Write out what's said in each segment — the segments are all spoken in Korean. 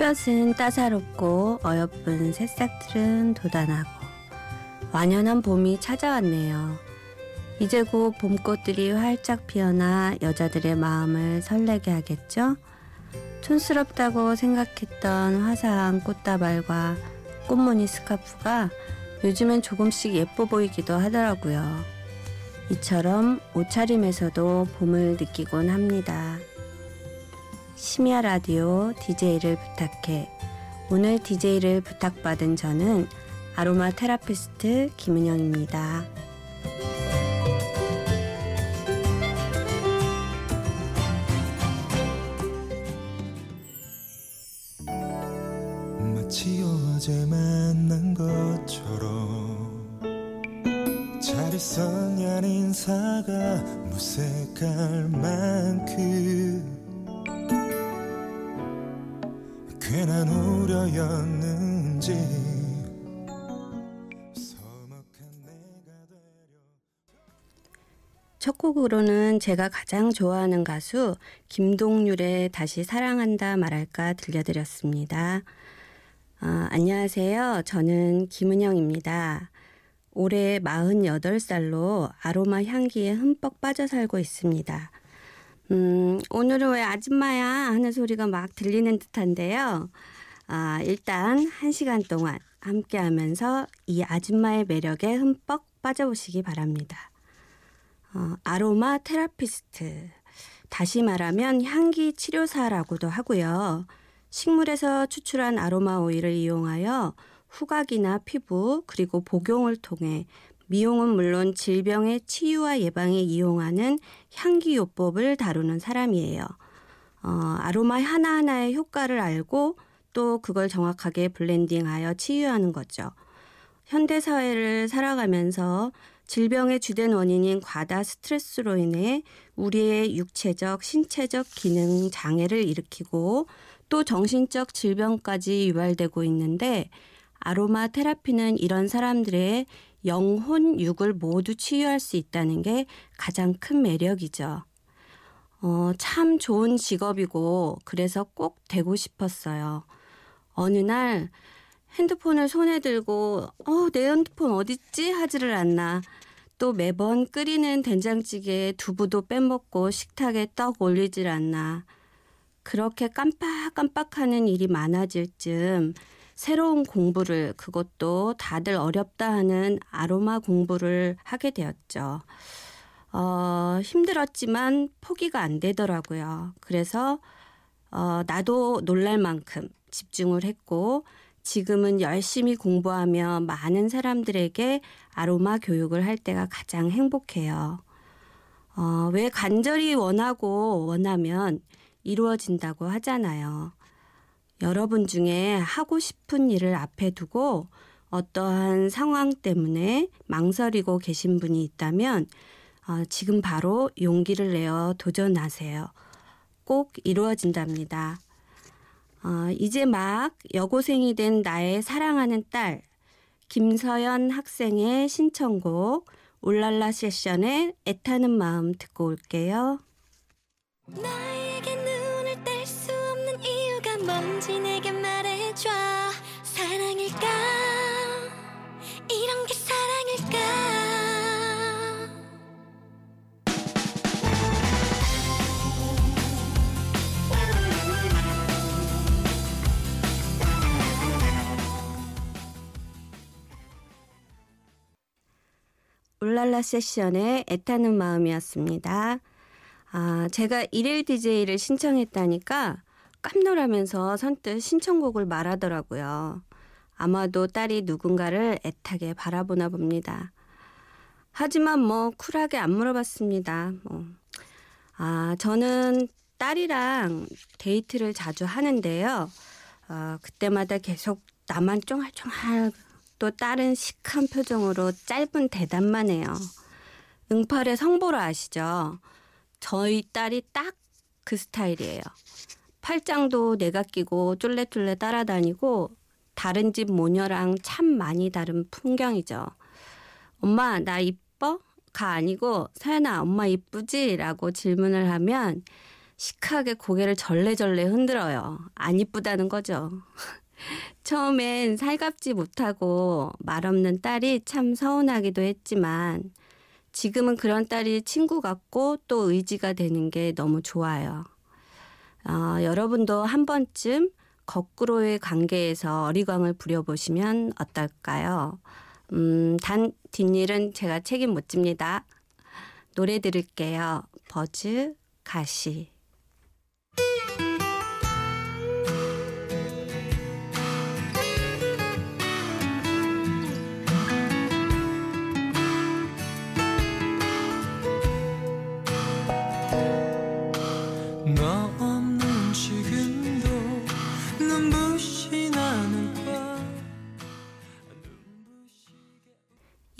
햇볕은 따사롭고 어여쁜 새싹들은 돋아나고 완연한 봄이 찾아왔네요. 이제 곧 봄꽃들이 활짝 피어나 여자들의 마음을 설레게 하겠죠? 촌스럽다고 생각했던 화사한 꽃다발과 꽃무늬 스카프가 요즘엔 조금씩 예뻐 보이기도 하더라고요. 이처럼 옷차림에서도 봄을 느끼곤 합니다. 심야 라디오 DJ를 부탁해. 오늘 DJ를 부탁받은 저는 아로마 테라피스트 김은영입니다. 마치 어제 만난 것처럼 잘 있었냐는 인사가 무색할 만큼 괜한 우려였는지 첫 곡으로는 제가 가장 좋아하는 가수 김동률의 다시 사랑한다 말할까 들려드렸습니다. 아, 안녕하세요. 저는 김은영입니다. 올해 48살로 아로마 향기에 흠뻑 빠져 살고 있습니다. 음, 오늘은 왜 아줌마야 하는 소리가 막 들리는 듯한데요. 아, 일단 한 시간 동안 함께 하면서 이 아줌마의 매력에 흠뻑 빠져보시기 바랍니다. 어, 아로마 테라피스트. 다시 말하면 향기 치료사라고도 하고요. 식물에서 추출한 아로마 오일을 이용하여 후각이나 피부 그리고 복용을 통해 미용은 물론 질병의 치유와 예방에 이용하는 향기요법을 다루는 사람이에요. 어, 아로마 하나하나의 효과를 알고 또 그걸 정확하게 블렌딩하여 치유하는 거죠. 현대 사회를 살아가면서 질병의 주된 원인인 과다 스트레스로 인해 우리의 육체적, 신체적 기능 장애를 일으키고 또 정신적 질병까지 유발되고 있는데 아로마 테라피는 이런 사람들의 영혼, 육을 모두 치유할 수 있다는 게 가장 큰 매력이죠. 어, 참 좋은 직업이고 그래서 꼭 되고 싶었어요. 어느 날 핸드폰을 손에 들고 어, 내 핸드폰 어딨지? 하지를 않나. 또 매번 끓이는 된장찌개에 두부도 빼먹고 식탁에 떡 올리질 않나. 그렇게 깜빡깜빡하는 일이 많아질 즈음 새로운 공부를 그것도 다들 어렵다 하는 아로마 공부를 하게 되었죠. 어, 힘들었지만 포기가 안 되더라고요. 그래서 어, 나도 놀랄 만큼 집중을 했고 지금은 열심히 공부하며 많은 사람들에게 아로마 교육을 할 때가 가장 행복해요. 어, 왜 간절히 원하고 원하면 이루어진다고 하잖아요. 여러분 중에 하고 싶은 일을 앞에 두고 어떠한 상황 때문에 망설이고 계신 분이 있다면 어, 지금 바로 용기를 내어 도전하세요. 꼭 이루어진답니다. 어, 이제 막 여고생이 된 나의 사랑하는 딸 김서연 학생의 신청곡 울랄라 세션의 애타는 마음 듣고 올게요. 나에게 울랄라 세션의 애타는 마음이었습니다. 아, 제가 일일 DJ를 신청했다니까 깜놀하면서 선뜻 신청곡을 말하더라고요. 아마도 딸이 누군가를 애타게 바라보나 봅니다. 하지만 뭐 쿨하게 안 물어봤습니다. 뭐. 아, 저는 딸이랑 데이트를 자주 하는데요. 어, 그때마다 계속 나만 쫑알쫑알 또 딸은 시크한 표정으로 짧은 대답만 해요. 응팔의 성보라 아시죠? 저희 딸이 딱 그 스타일이에요. 팔짱도 내가 끼고 쫄래쫄래 따라다니고 다른 집 모녀랑 참 많이 다른 풍경이죠. 엄마 나 이뻐? 가 아니고 서연아 엄마 이쁘지? 라고 질문을 하면 시크하게 고개를 절레절레 흔들어요. 안 이쁘다는 거죠. 처음엔 살갑지 못하고 말없는 딸이 참 서운하기도 했지만 지금은 그런 딸이 친구 같고 또 의지가 되는 게 너무 좋아요. 어, 여러분도 한 번쯤 거꾸로의 관계에서 어리광을 부려보시면 어떨까요? 음, 단 뒷일은 제가 책임 못 집니다. 노래 들을게요. 버즈 가시.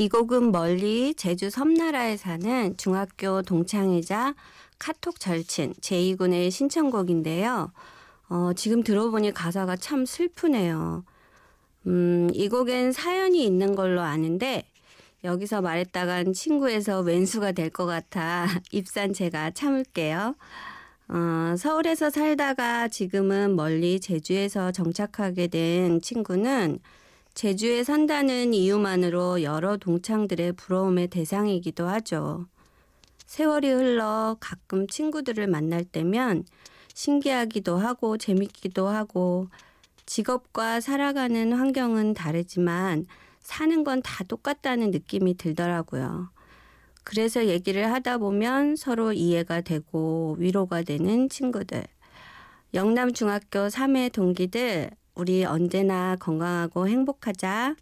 이 곡은 멀리 제주 섬나라에 사는 중학교 동창이자 카톡 절친 제이군의 신청곡인데요. 어, 지금 들어보니 가사가 참 슬프네요. 음, 이 곡엔 사연이 있는 걸로 아는데 여기서 말했다간 친구에서 왼수가 될 것 같아 입산 제가 참을게요. 어, 서울에서 살다가 지금은 멀리 제주에서 정착하게 된 친구는 제주에 산다는 이유만으로 여러 동창들의 부러움의 대상이기도 하죠. 세월이 흘러 가끔 친구들을 만날 때면 신기하기도 하고 재밌기도 하고 직업과 살아가는 환경은 다르지만 사는 건 다 똑같다는 느낌이 들더라고요. 그래서 얘기를 하다 보면 서로 이해가 되고 위로가 되는 친구들. 영남중학교 3회 동기들 우리 언제나 건강하고 행복하자.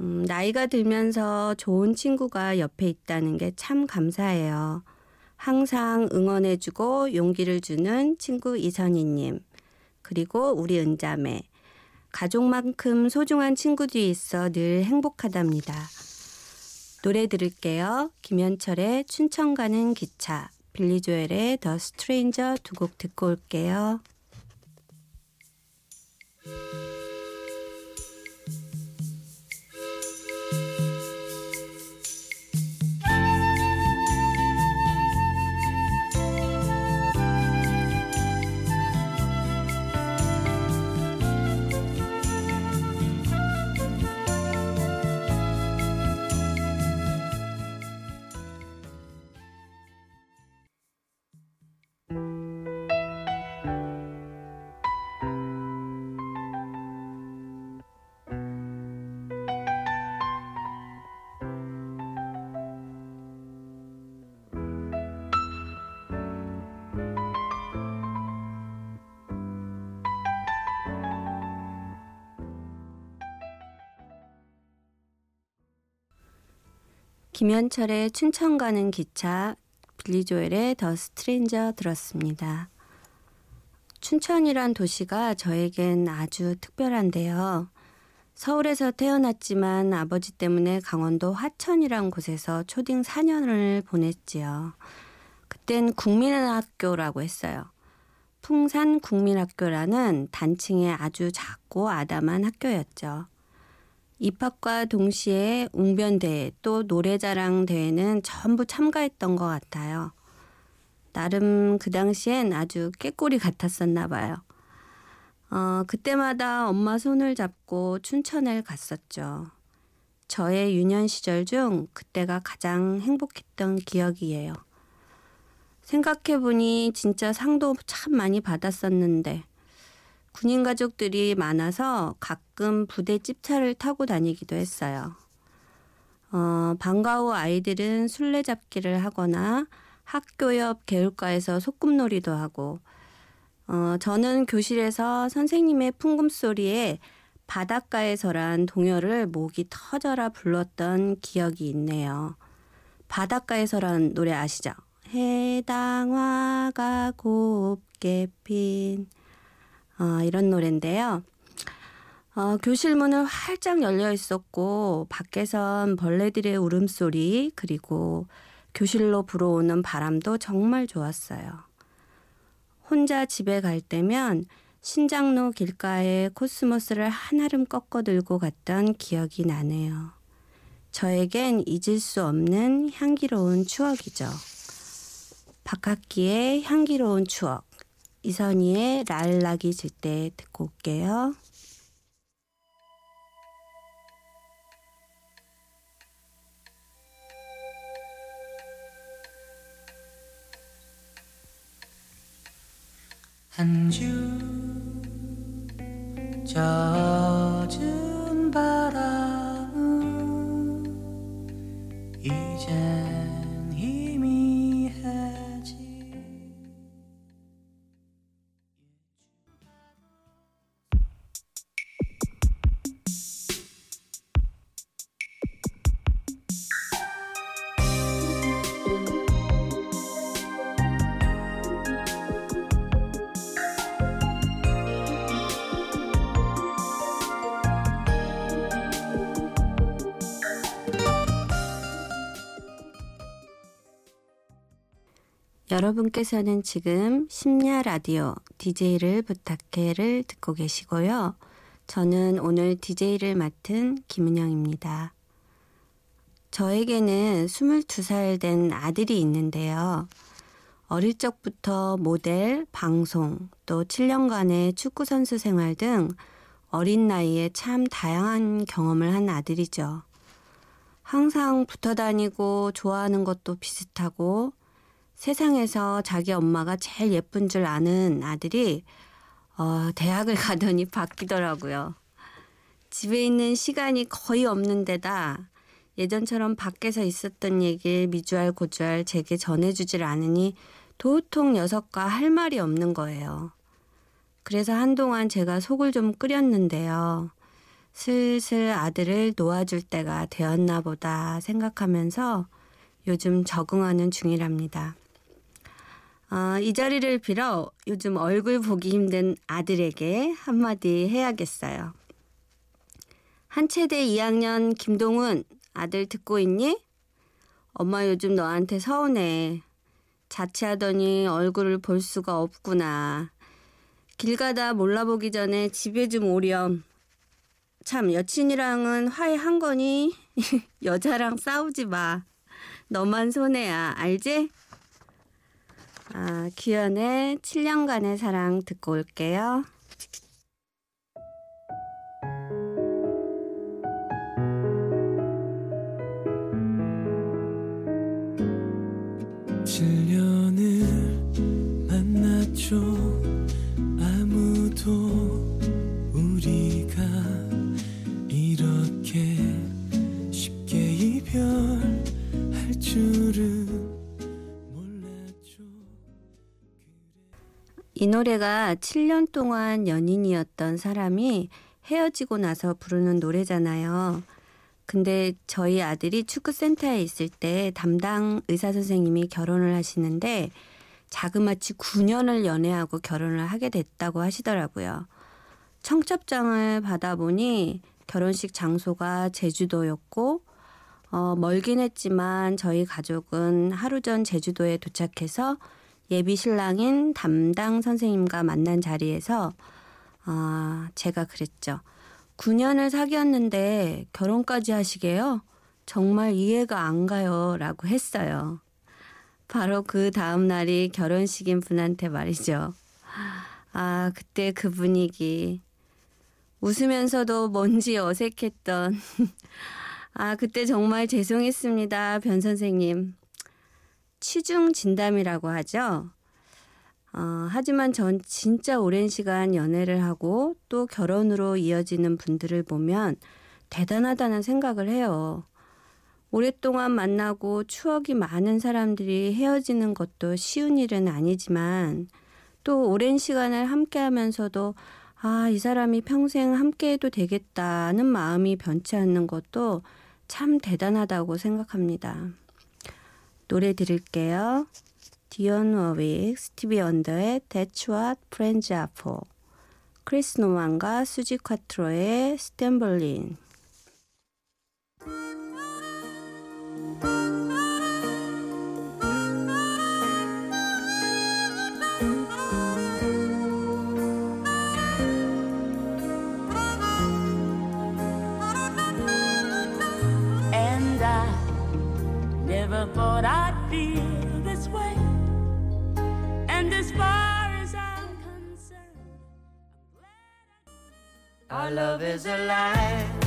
음, 나이가 들면서 좋은 친구가 옆에 있다는 게 참 감사해요. 항상 응원해주고 용기를 주는 친구 이선희님. 그리고 우리 은자매. 가족만큼 소중한 친구들이 있어 늘 행복하답니다. 노래 들을게요. 김현철의 춘천 가는 기차, 빌리 조엘의 더 스트레인저 두 곡 듣고 올게요. 김현철의 춘천 가는 기차, 빌리 조엘의 더 스트레인저 들었습니다. 춘천이란 도시가 저에겐 아주 특별한데요. 서울에서 태어났지만 아버지 때문에 강원도 화천이란 곳에서 초딩 4년을 보냈지요. 그땐 국민학교라고 했어요. 풍산 국민학교라는 단층의 아주 작고 아담한 학교였죠. 입학과 동시에 웅변대회 또 노래자랑 대회는 전부 참가했던 것 같아요. 나름 그 당시엔 아주 깨꼬리 같았었나 봐요. 어, 그때마다 엄마 손을 잡고 춘천을 갔었죠. 저의 유년 시절 중 그때가 가장 행복했던 기억이에요. 생각해보니 진짜 상도 참 많이 받았었는데 군인 가족들이 많아서 가끔 부대 찝차를 타고 다니기도 했어요. 어, 방과 후 아이들은 술래잡기를 하거나 학교 옆 개울가에서 소꿉놀이도 하고, 어, 저는 교실에서 선생님의 풍금 소리에 바닷가에서란 동요를 목이 터져라 불렀던 기억이 있네요. 바닷가에서란 노래 아시죠? 해당화가 곱게 핀 어, 이런 노래인데요. 어, 교실 문은 활짝 열려 있었고 밖에선 벌레들의 울음소리 그리고 교실로 불어오는 바람도 정말 좋았어요. 혼자 집에 갈 때면 신장로 길가에 코스모스를 한아름 꺾어 들고 갔던 기억이 나네요. 저에겐 잊을 수 없는 향기로운 추억이죠. 박학기의 향기로운 추억, 이선희의 랄락이 질 때 듣고 올게요. 한주 젖 여러분께서는 지금 심야 라디오 DJ를 부탁해를 듣고 계시고요. 저는 오늘 DJ를 맡은 김은영입니다. 저에게는 22살 된 아들이 있는데요. 어릴 적부터 모델, 방송, 또 7년간의 축구선수 생활 등 어린 나이에 참 다양한 경험을 한 아들이죠. 항상 붙어 다니고 좋아하는 것도 비슷하고 세상에서 자기 엄마가 제일 예쁜 줄 아는 아들이 어, 대학을 가더니 바뀌더라고요. 집에 있는 시간이 거의 없는 데다 예전처럼 밖에서 있었던 얘기를 미주알 고주알 제게 전해주질 않으니 도통 녀석과 할 말이 없는 거예요. 그래서 한동안 제가 속을 좀 끓였는데요. 슬슬 아들을 놓아줄 때가 되었나 보다 생각하면서 요즘 적응하는 중이랍니다. 아, 이 자리를 빌어 요즘 얼굴 보기 힘든 아들에게 한마디 해야겠어요. 한체대 2학년 김동훈 아들 듣고 있니? 엄마 요즘 너한테 서운해. 자취하더니 얼굴을 볼 수가 없구나. 길 가다 몰라보기 전에 집에 좀 오렴. 참 여친이랑은 화해한 거니? 여자랑 싸우지 마. 너만 손해야. 알지? 아, 규현의 7년간의 사랑 듣고 올게요. 이 노래가 7년 동안 연인이었던 사람이 헤어지고 나서 부르는 노래잖아요. 근데 저희 아들이 축구센터에 있을 때 담당 의사 선생님이 결혼을 하시는데 자그마치 9년을 연애하고 결혼을 하게 됐다고 하시더라고요. 청첩장을 받아보니 결혼식 장소가 제주도였고 어, 멀긴 했지만 저희 가족은 하루 전 제주도에 도착해서 예비 신랑인 담당 선생님과 만난 자리에서 아, 제가 그랬죠. 9년을 사귀었는데 결혼까지 하시게요? 정말 이해가 안 가요. 라고 했어요. 바로 그 다음 날이 결혼식인 분한테 말이죠. 아, 그때 그 분위기. 웃으면서도 뭔지 어색했던. 아, 그때 정말 죄송했습니다. 변 선생님. 취중 진담이라고 하죠. 어, 하지만 전 진짜 오랜 시간 연애를 하고 또 결혼으로 이어지는 분들을 보면 대단하다는 생각을 해요. 오랫동안 만나고 추억이 많은 사람들이 헤어지는 것도 쉬운 일은 아니지만 또 오랜 시간을 함께 하면서도 아, 이 사람이 평생 함께 해도 되겠다는 마음이 변치 않는 것도 참 대단하다고 생각합니다. 노래 들을게요. 디온 워윅, 스티비 원더의 That's What Friends Are For 크리스 노만과 수지 콰트로의 Stumblin' In But I'd feel this way. And as far as I'm concerned, Our love is alive.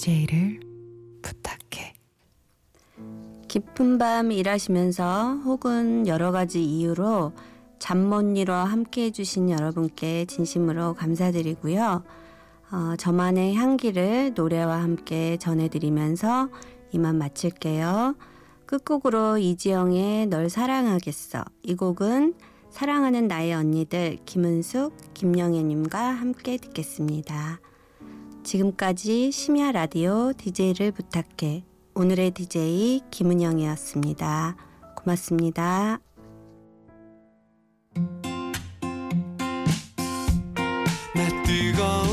DJ를 부탁해 깊은 밤 일하시면서 혹은 여러 가지 이유로 잠 못 이뤄 함께 해주신 여러분께 진심으로 감사드리고요. 어, 저만의 향기를 노래와 함께 전해드리면서 이만 마칠게요. 끝곡으로 이지영의 널 사랑하겠어. 이 곡은 사랑하는 나의 언니들 김은숙, 김영애님과 함께 듣겠습니다. 지금까지 심야 라디오 DJ를 부탁해 오늘의 DJ 김은영이었습니다. 고맙습니다. 나 뜨거운